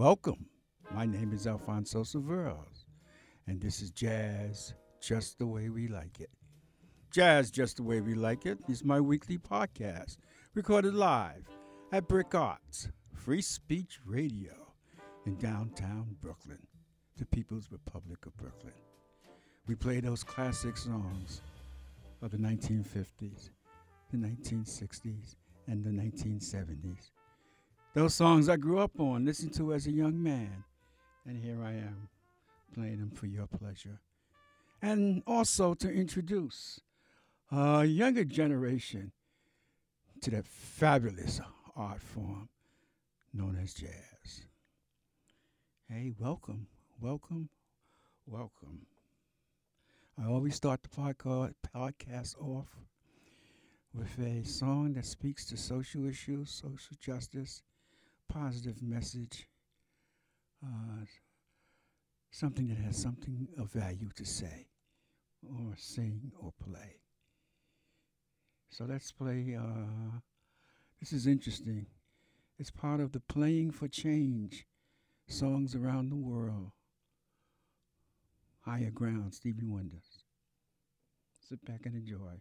Welcome. My name is Alfonso Severos, and this is Jazz Just the Way We Like It. Jazz Just the Way We Like It is my weekly podcast, recorded live at BRIC Arts, Free Speech Radio in downtown Brooklyn, the People's Republic of Brooklyn. We play those classic songs of the 1950s, the 1960s, and the 1970s. Those songs I grew up on, listened to as a young man, and here I am playing them for your pleasure. And also to introduce a younger generation to that fabulous art form known as jazz. Hey, welcome, welcome, welcome. I always start the podcast off with a song that speaks to social issues, social justice, positive message, uh, something that has something of value to say, or sing, or play. So let's play. Uh, this is interesting. It's part of the Playing for Change songs around the world. Higher Ground, Stevie Wonder. Sit back and enjoy.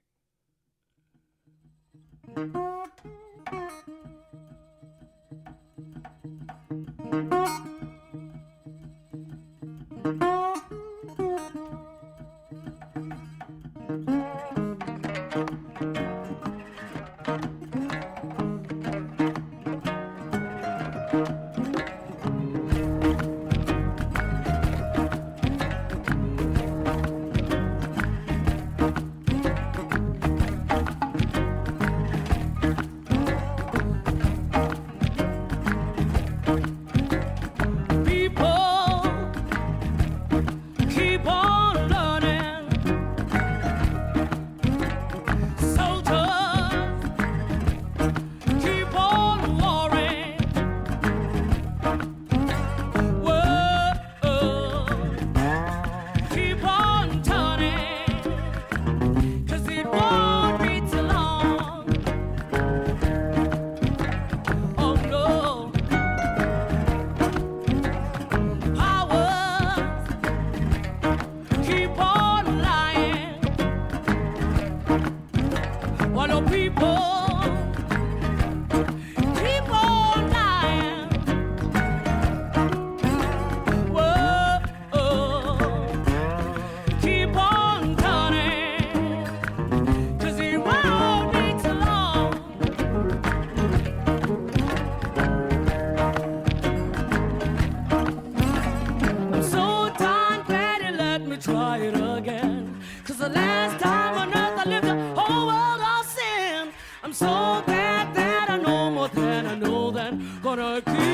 Okay.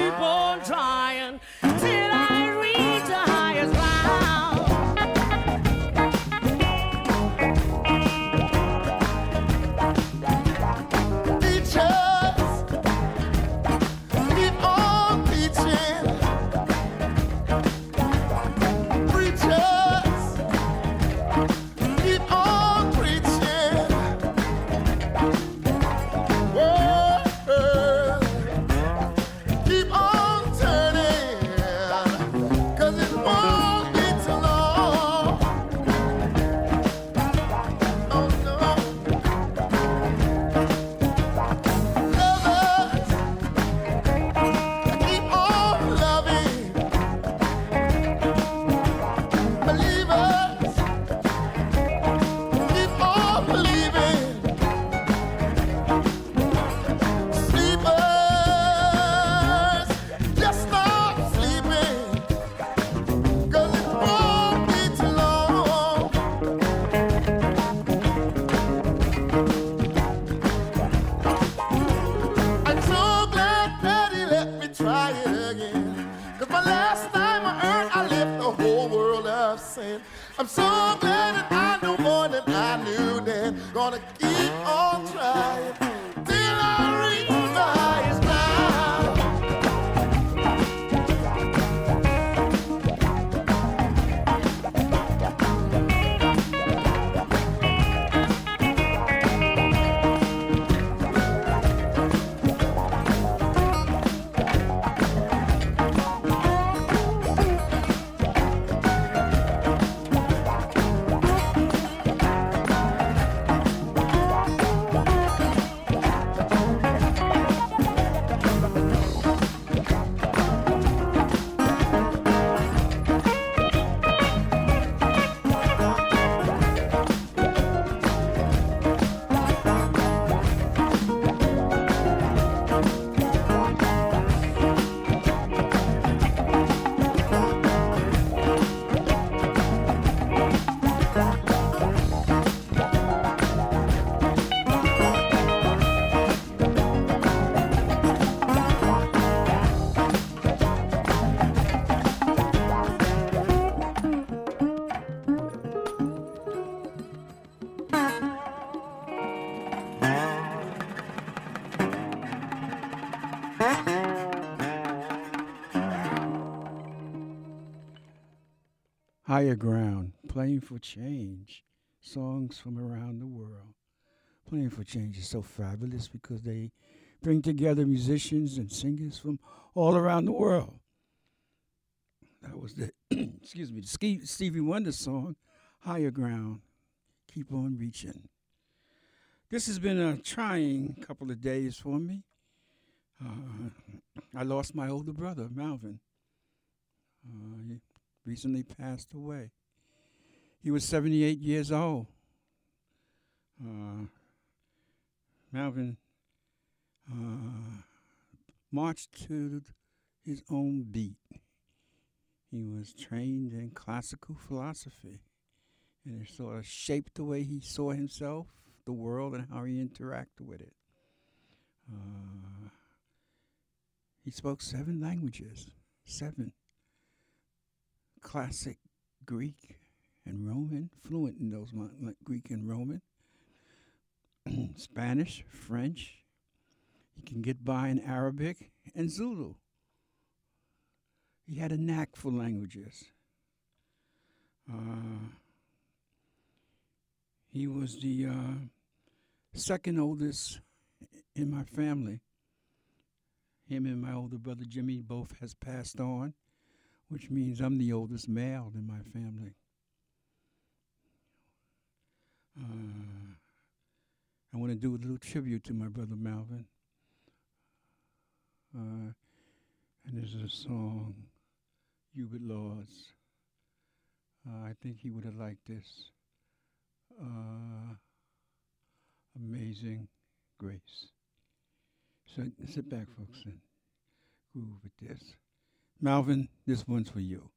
Higher Ground, Playing for Change, songs from around the world. Playing for Change is so fabulous because they bring together musicians and singers from all around the world. That was the, excuse me, the Stevie Wonder song, Higher Ground, Keep on Reaching. This has been a trying couple of days for me. Uh, I lost my older brother, Malvin. Uh, recently passed away. He was 78 years old. Uh, Malvin uh, marched to his own beat. He was trained in classical philosophy, and it sort of shaped the way he saw himself, the world, and how he interacted with it. Uh, he spoke seven languages, seven. Classic Greek and Roman, fluent in those Greek and Roman. Spanish, French. He can get by in Arabic and Zulu. He had a knack for languages. Uh, he was the uh, second oldest in my family. Him and my older brother Jimmy both has passed on, which means I'm the oldest male in my family. Uh, I want to do a little tribute to my brother Malvin. Uh, and this is a song, Hubert Laws. Uh, I think he would have liked this. Uh, amazing grace. So sit back, folks, and groove with this. Malvin, this one's for you.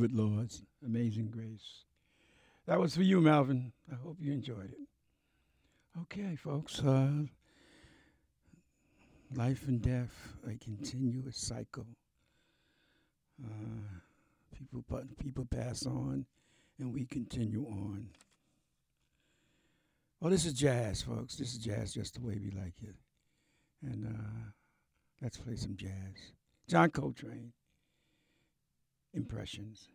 Hubert Laws' Amazing Grace. That was for you, Malvin. I hope you enjoyed it. Okay, folks. Uh, life and death, a continuous cycle. Uh, people, people pass on, and we continue on. Well, this is jazz, folks. This is jazz just the way we like it. And uh, let's play some jazz. John Coltrane, Impressions.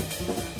Música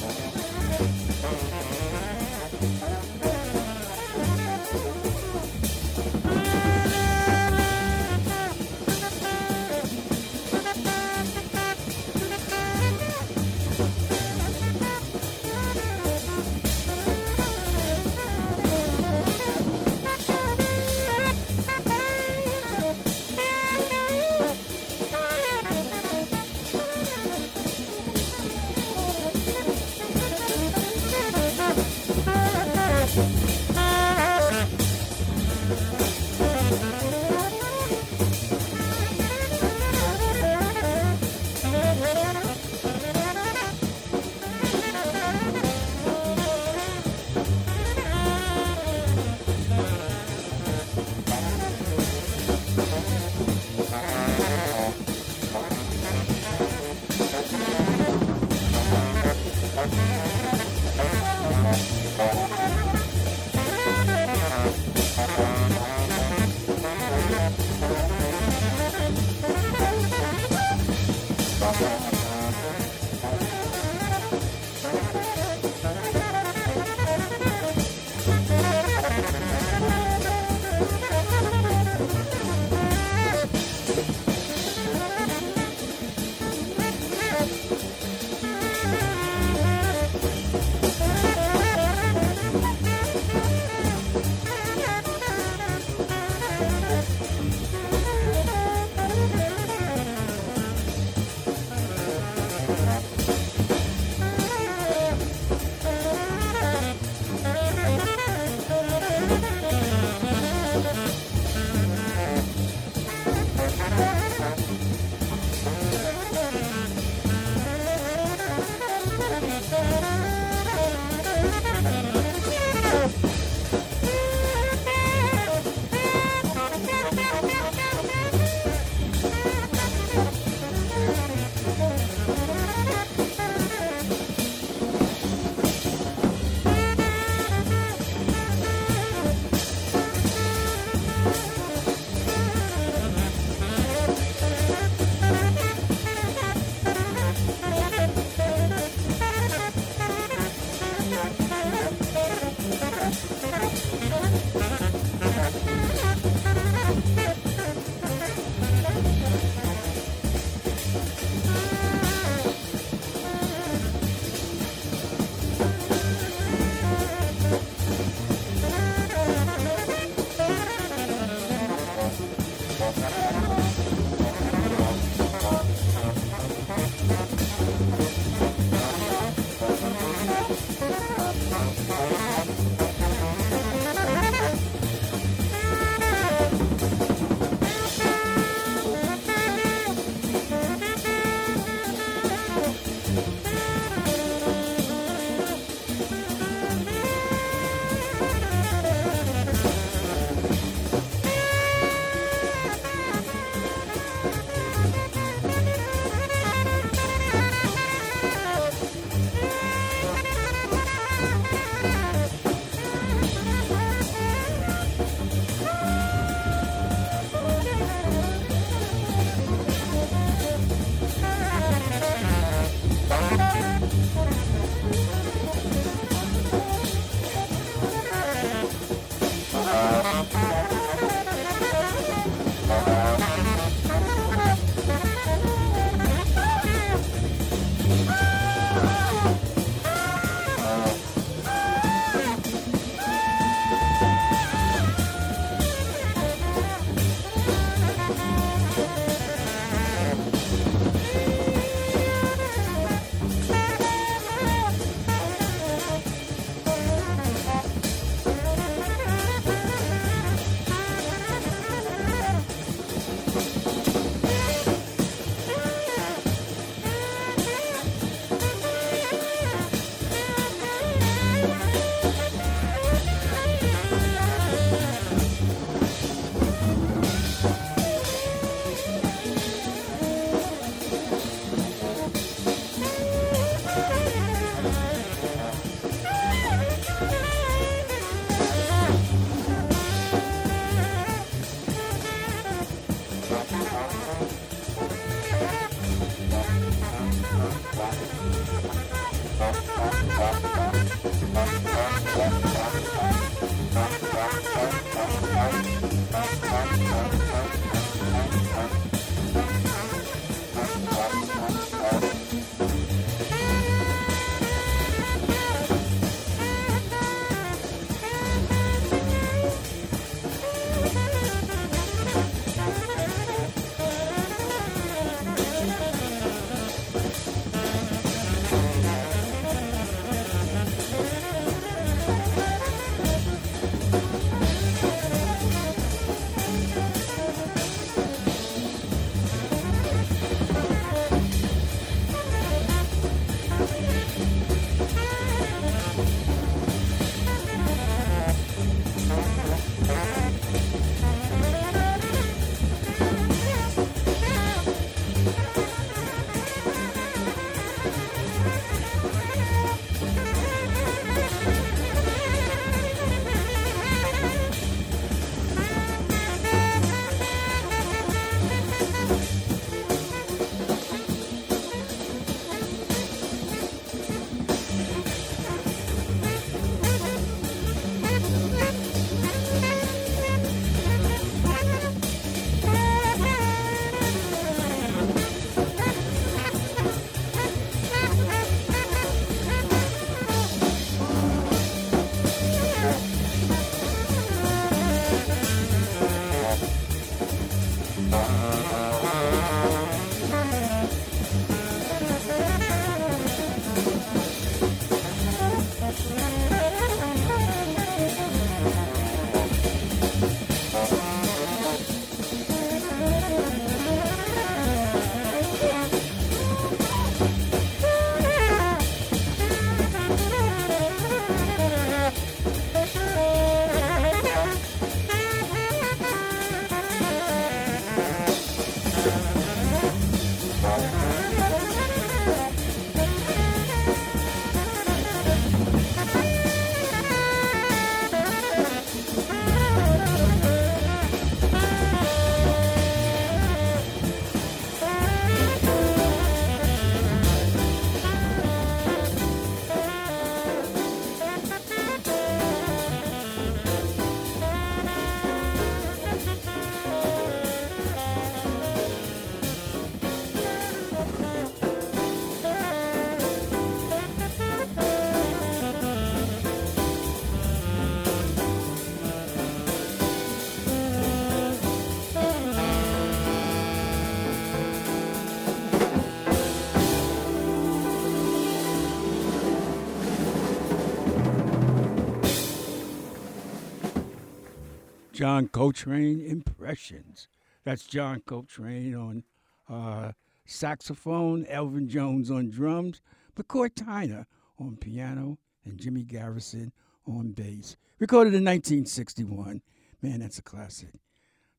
John Coltrane Impressions. That's John Coltrane on uh, saxophone, Elvin Jones on drums, McCoy Tyner on piano, and Jimmy Garrison on bass. Recorded in 1961. Man, that's a classic.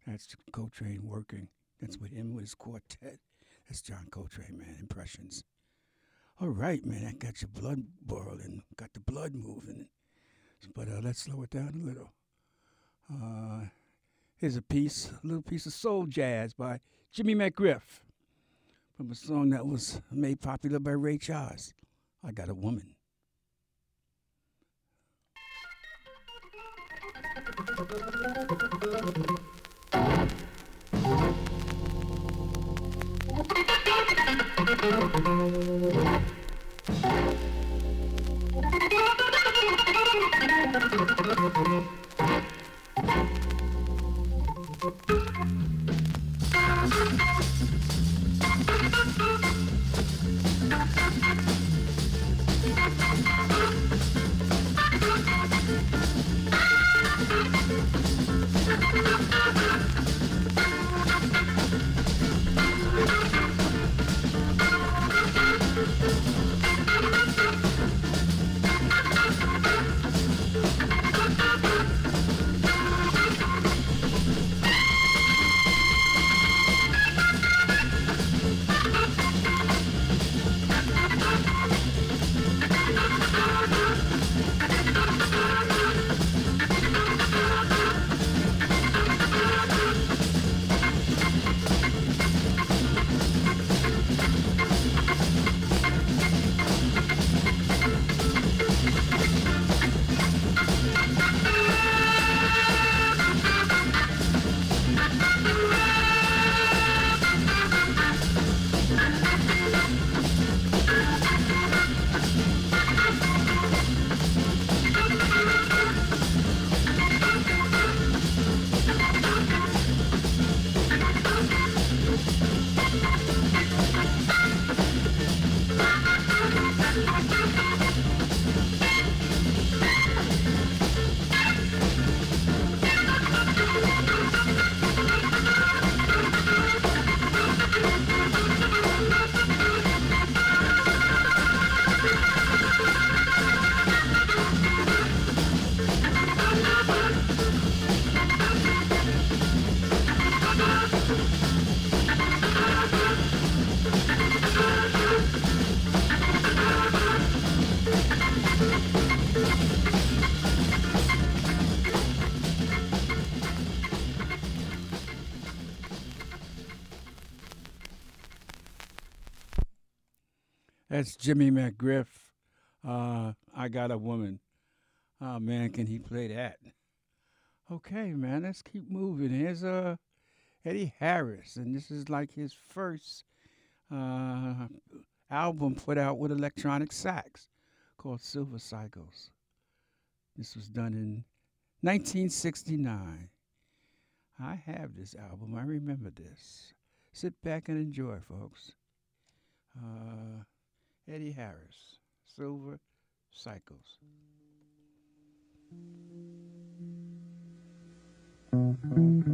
That's Coltrane working. That's with him with his quartet. That's John Coltrane, man. Impressions. All right, man. That got your blood boiling, got the blood moving. But uh, let's slow it down a little. Uh, here's a piece, a little piece of soul jazz by Jimmy McGriff from a song that was made popular by Ray Charles. I Got a Woman. Jimmy McGriff. Uh, I got a woman. Oh man, can he play that? Okay, man, let's keep moving. Here's uh Eddie Harris, and this is like his first uh, album put out with electronic sax called Silver Cycles. This was done in 1969. I have this album. I remember this. Sit back and enjoy, folks. Uh, Eddie Harris, Silver Cycles. Mm-hmm.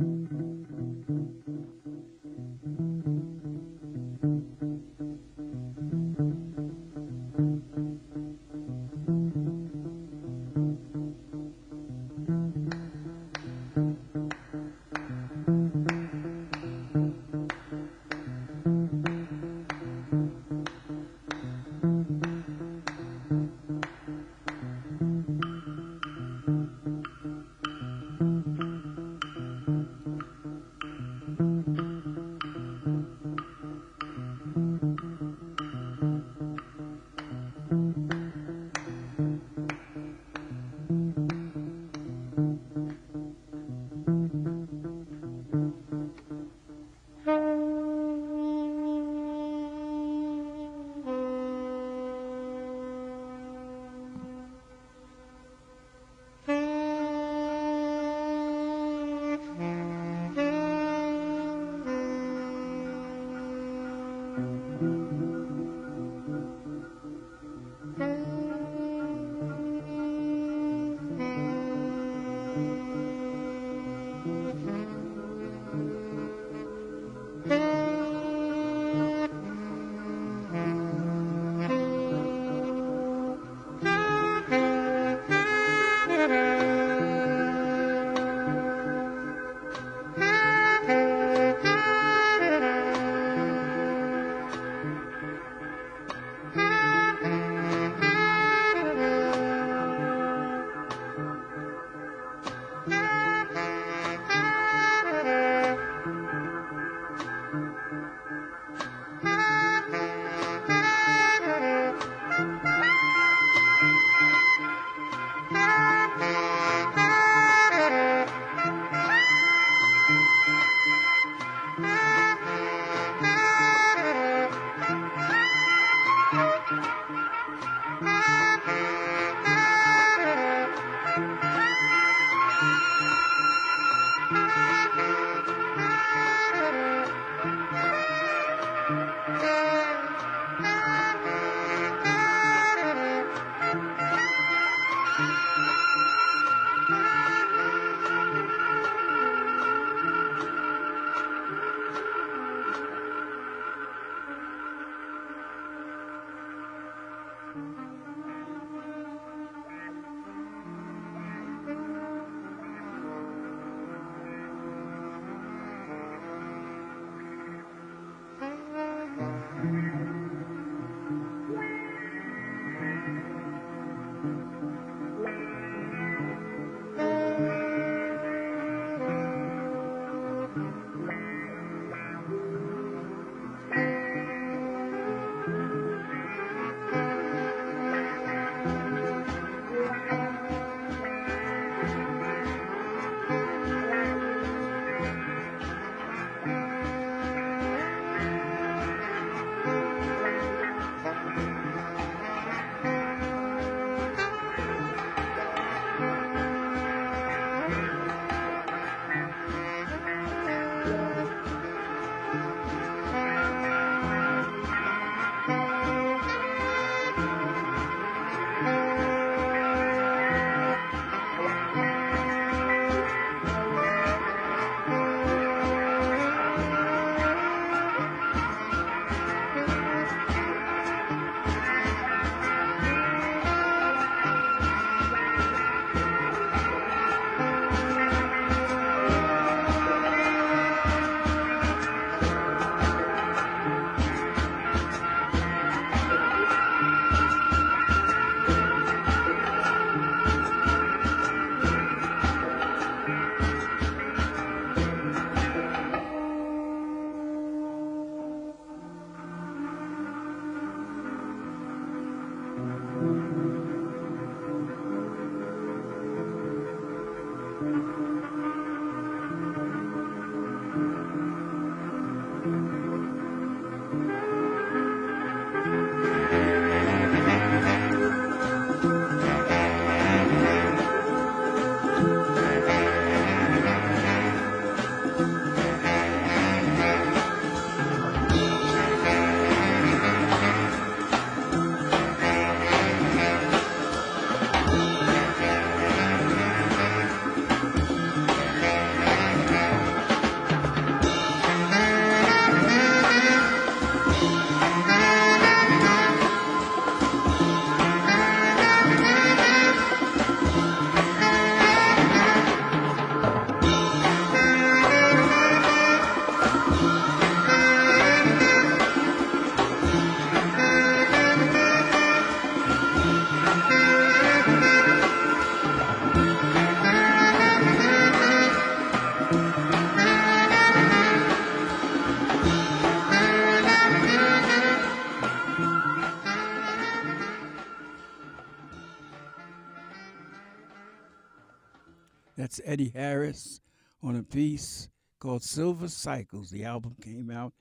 Piece called Silver Cycles. The album came out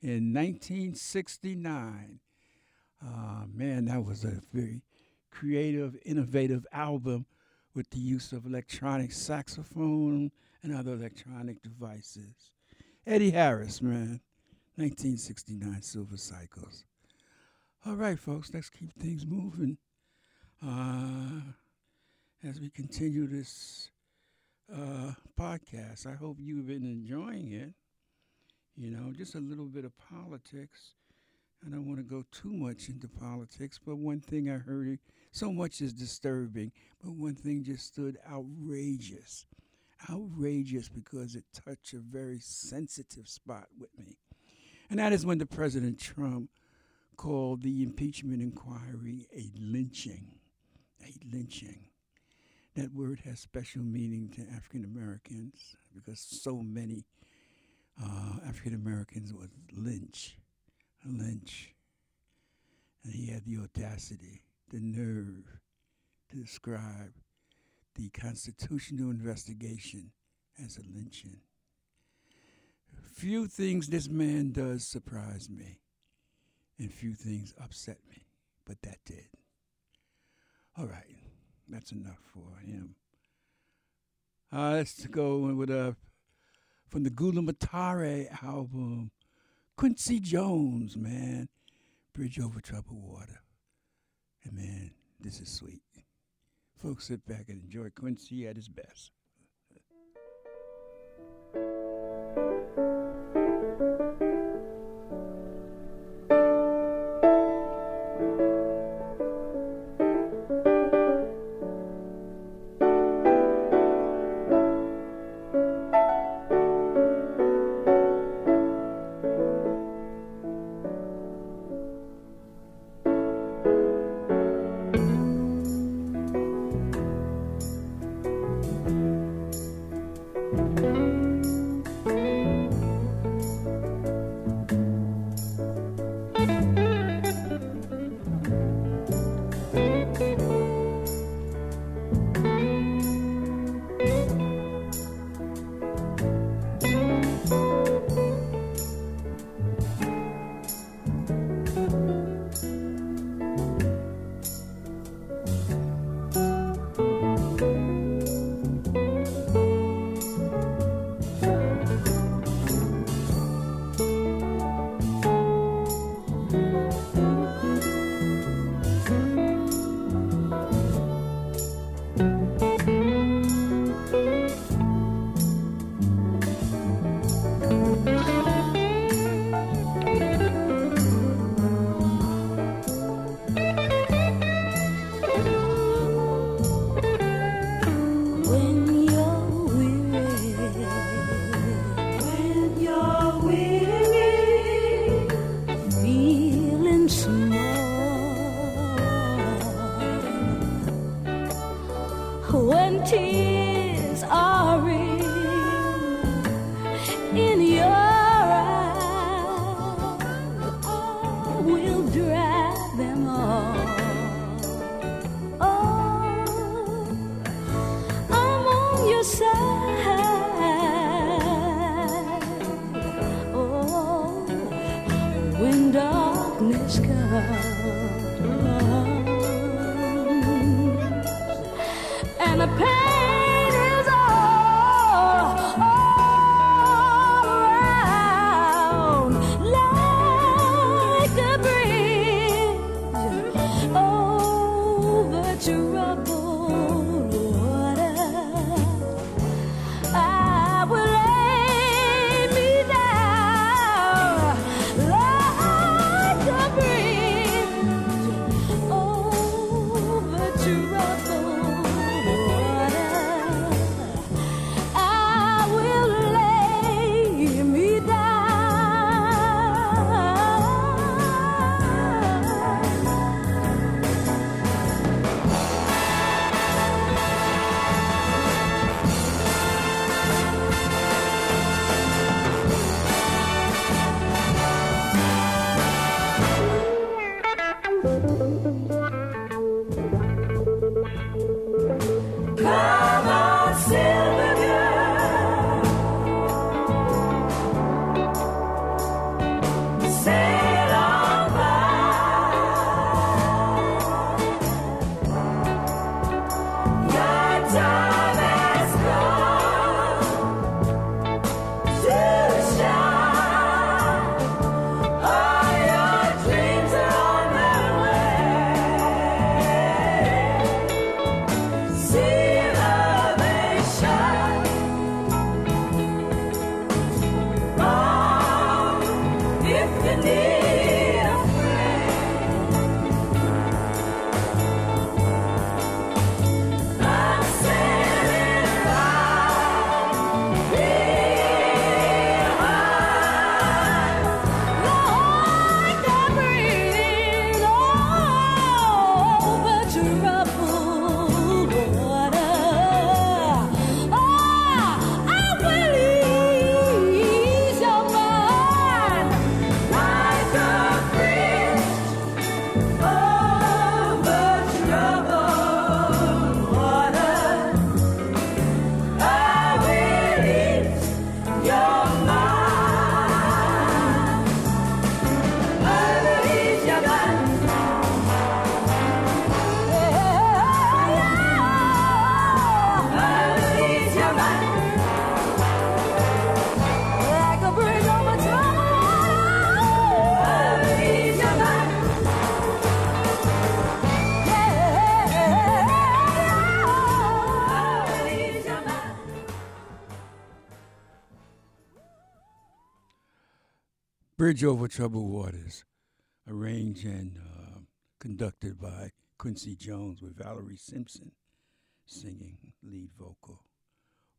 in 1969. Uh, man, that was a very creative, innovative album with the use of electronic saxophone and other electronic devices. Eddie Harris, man, 1969 Silver Cycles. All right, folks, let's keep things moving uh, as we continue this uh, podcast. I hope you've been enjoying it. You know, just a little bit of politics. I don't want to go too much into politics, but one thing I heard, so much is disturbing, but one thing just stood outrageous. Outrageous because it touched a very sensitive spot with me. And that is when the President Trump called the impeachment inquiry a lynching. A lynching that word has special meaning to African Americans because so many uh, African Americans was lynch, lynch, and he had the audacity, the nerve to describe the constitutional investigation as a lynching. Few things this man does surprise me, and few things upset me, but that did. All right. That's enough for him. Uh, let's go with a from the Gula Matari album Quincy Jones, man. Bridge over troubled water. And man, this is sweet. Folks, sit back and enjoy Quincy at his best. Bridge Over Troubled Waters, arranged and uh, conducted by Quincy Jones with Valerie Simpson singing lead vocal.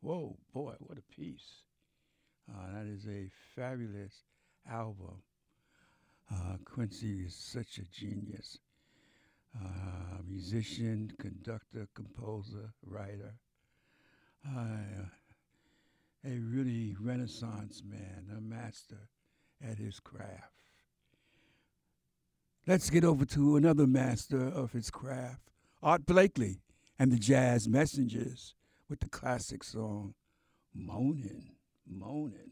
Whoa, boy, what a piece. Uh, that is a fabulous album. Uh, Quincy is such a genius. Uh, musician, conductor, composer, writer. Uh, a really renaissance man, a master at his craft. Let's get over to another master of his craft, Art Blakey and the Jazz Messengers with the classic song, Moanin', Moanin'.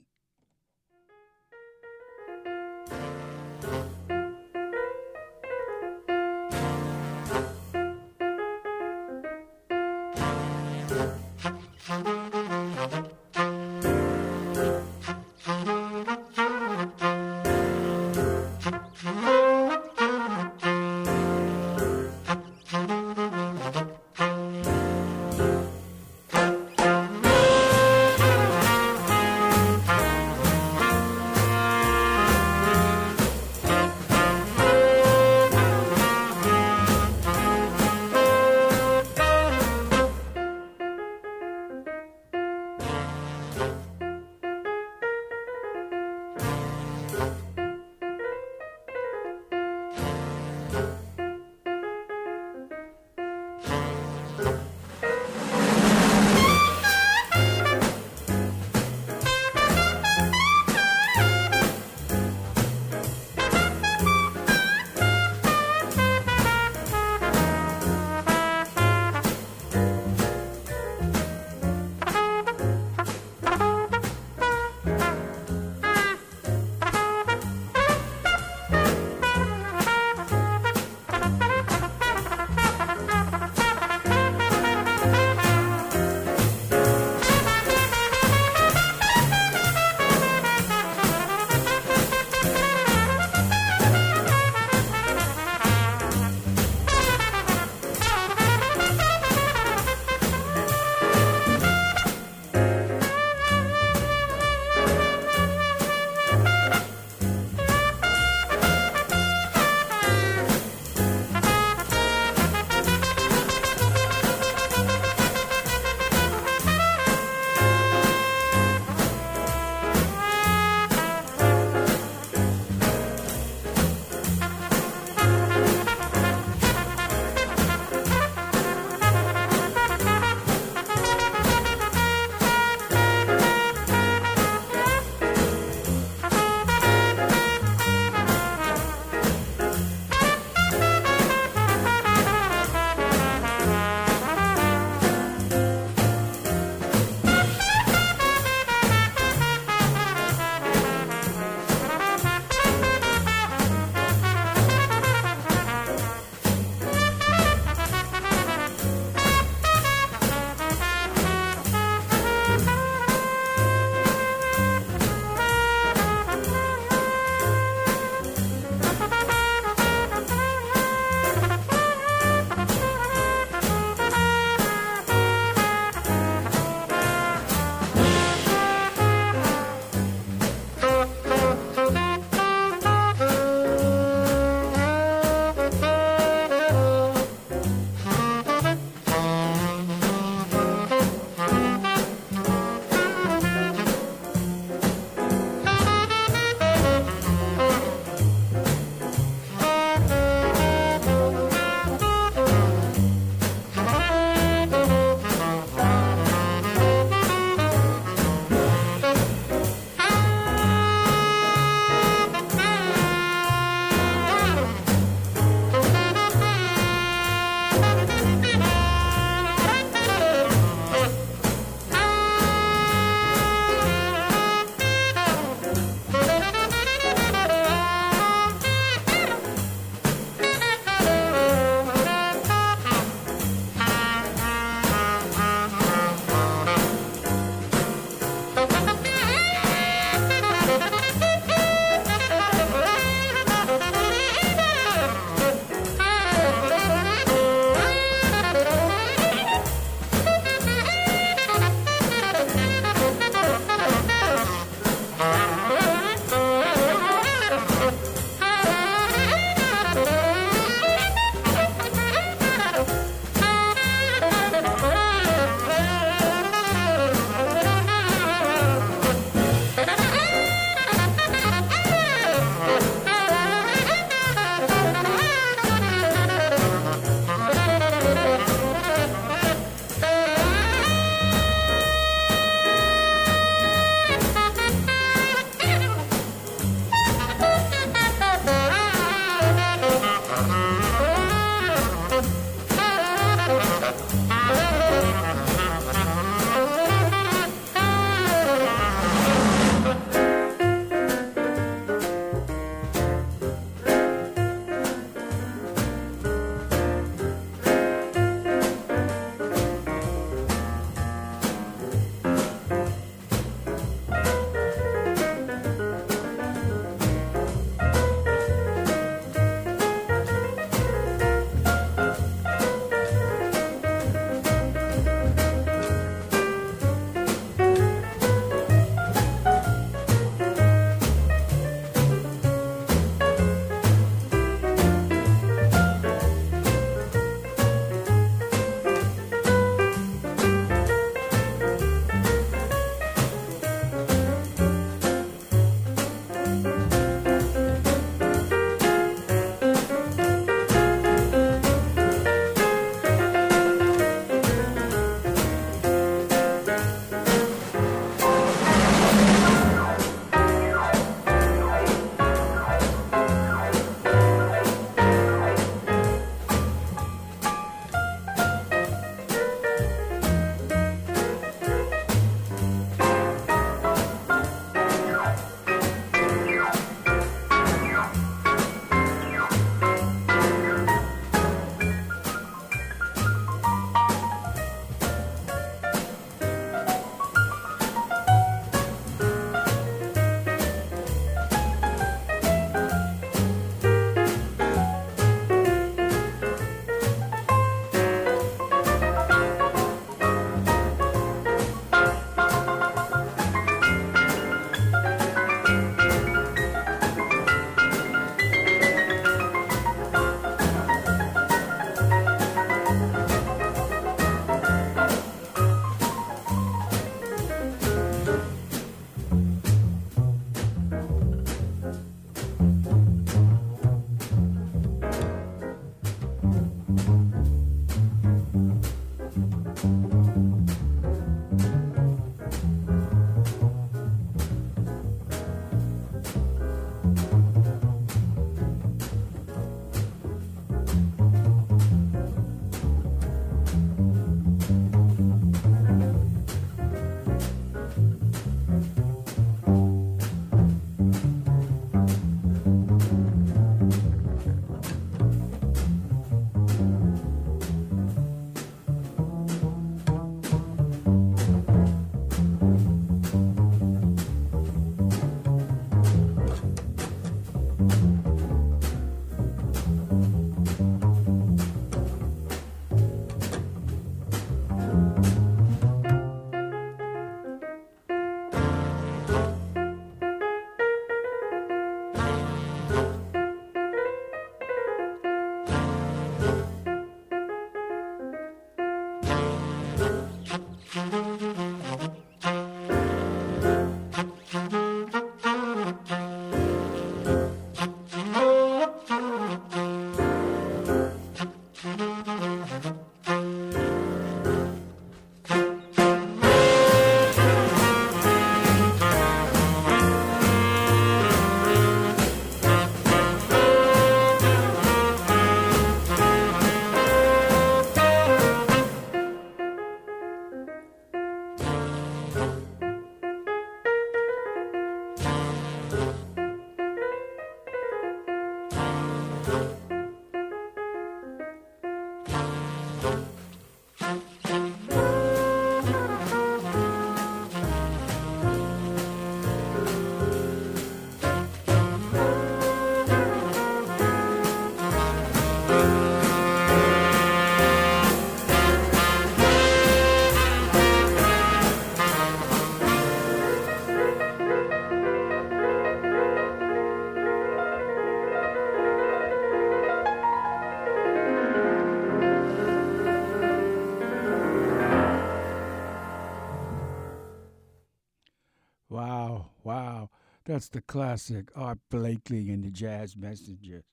The classic Art Blakey and the Jazz Messengers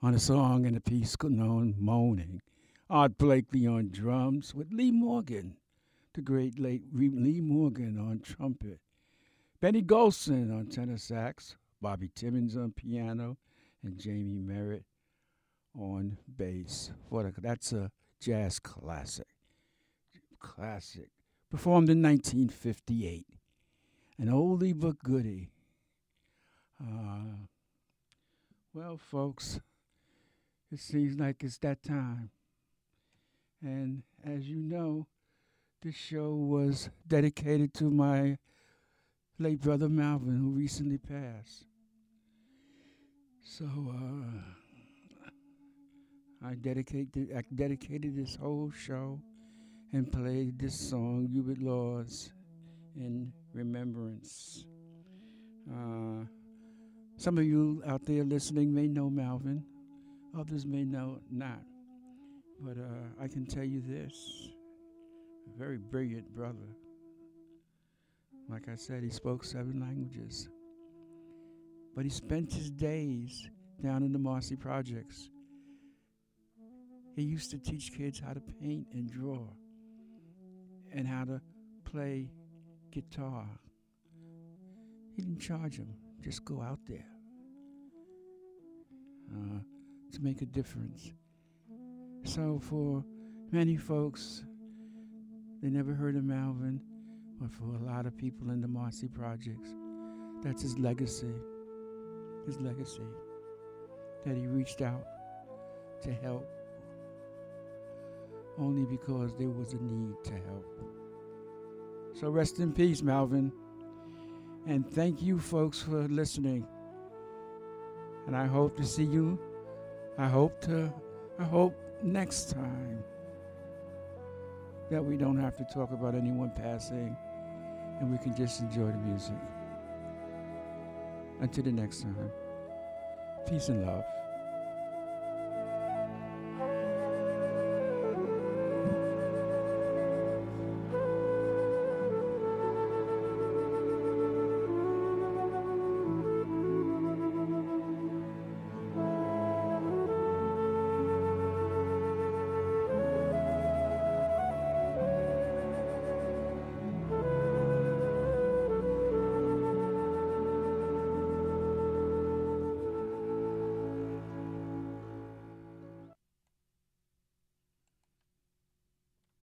on a song and a piece known Moaning. Art Blakey on drums with Lee Morgan, the great late Lee Morgan on trumpet. Benny Golson on tenor sax, Bobby Timmons on piano, and Jymie Merritt on bass. What a, that's a jazz classic. Classic. Performed in 1958. An oldie but goodie. Uh, well, folks, it seems like it's that time. And as you know, this show was dedicated to my late brother Malvin, who recently passed. So uh, I dedicated I dedicated this whole show and played this song, "You Hubert Laws, in remembrance. Uh, some of you out there listening may know Malvin, others may know not. But uh, I can tell you this a very brilliant brother. Like I said, he spoke seven languages. But he spent his days down in the Marcy Projects. He used to teach kids how to paint and draw and how to play guitar. He didn't charge them, just go out there uh, to make a difference. So, for many folks, they never heard of Malvin, but for a lot of people in the Marcy Projects, that's his legacy. His legacy that he reached out to help only because there was a need to help. So rest in peace, Malvin. And thank you, folks, for listening. And I hope to see you. I hope to, I hope next time that we don't have to talk about anyone passing and we can just enjoy the music. Until the next time, peace and love.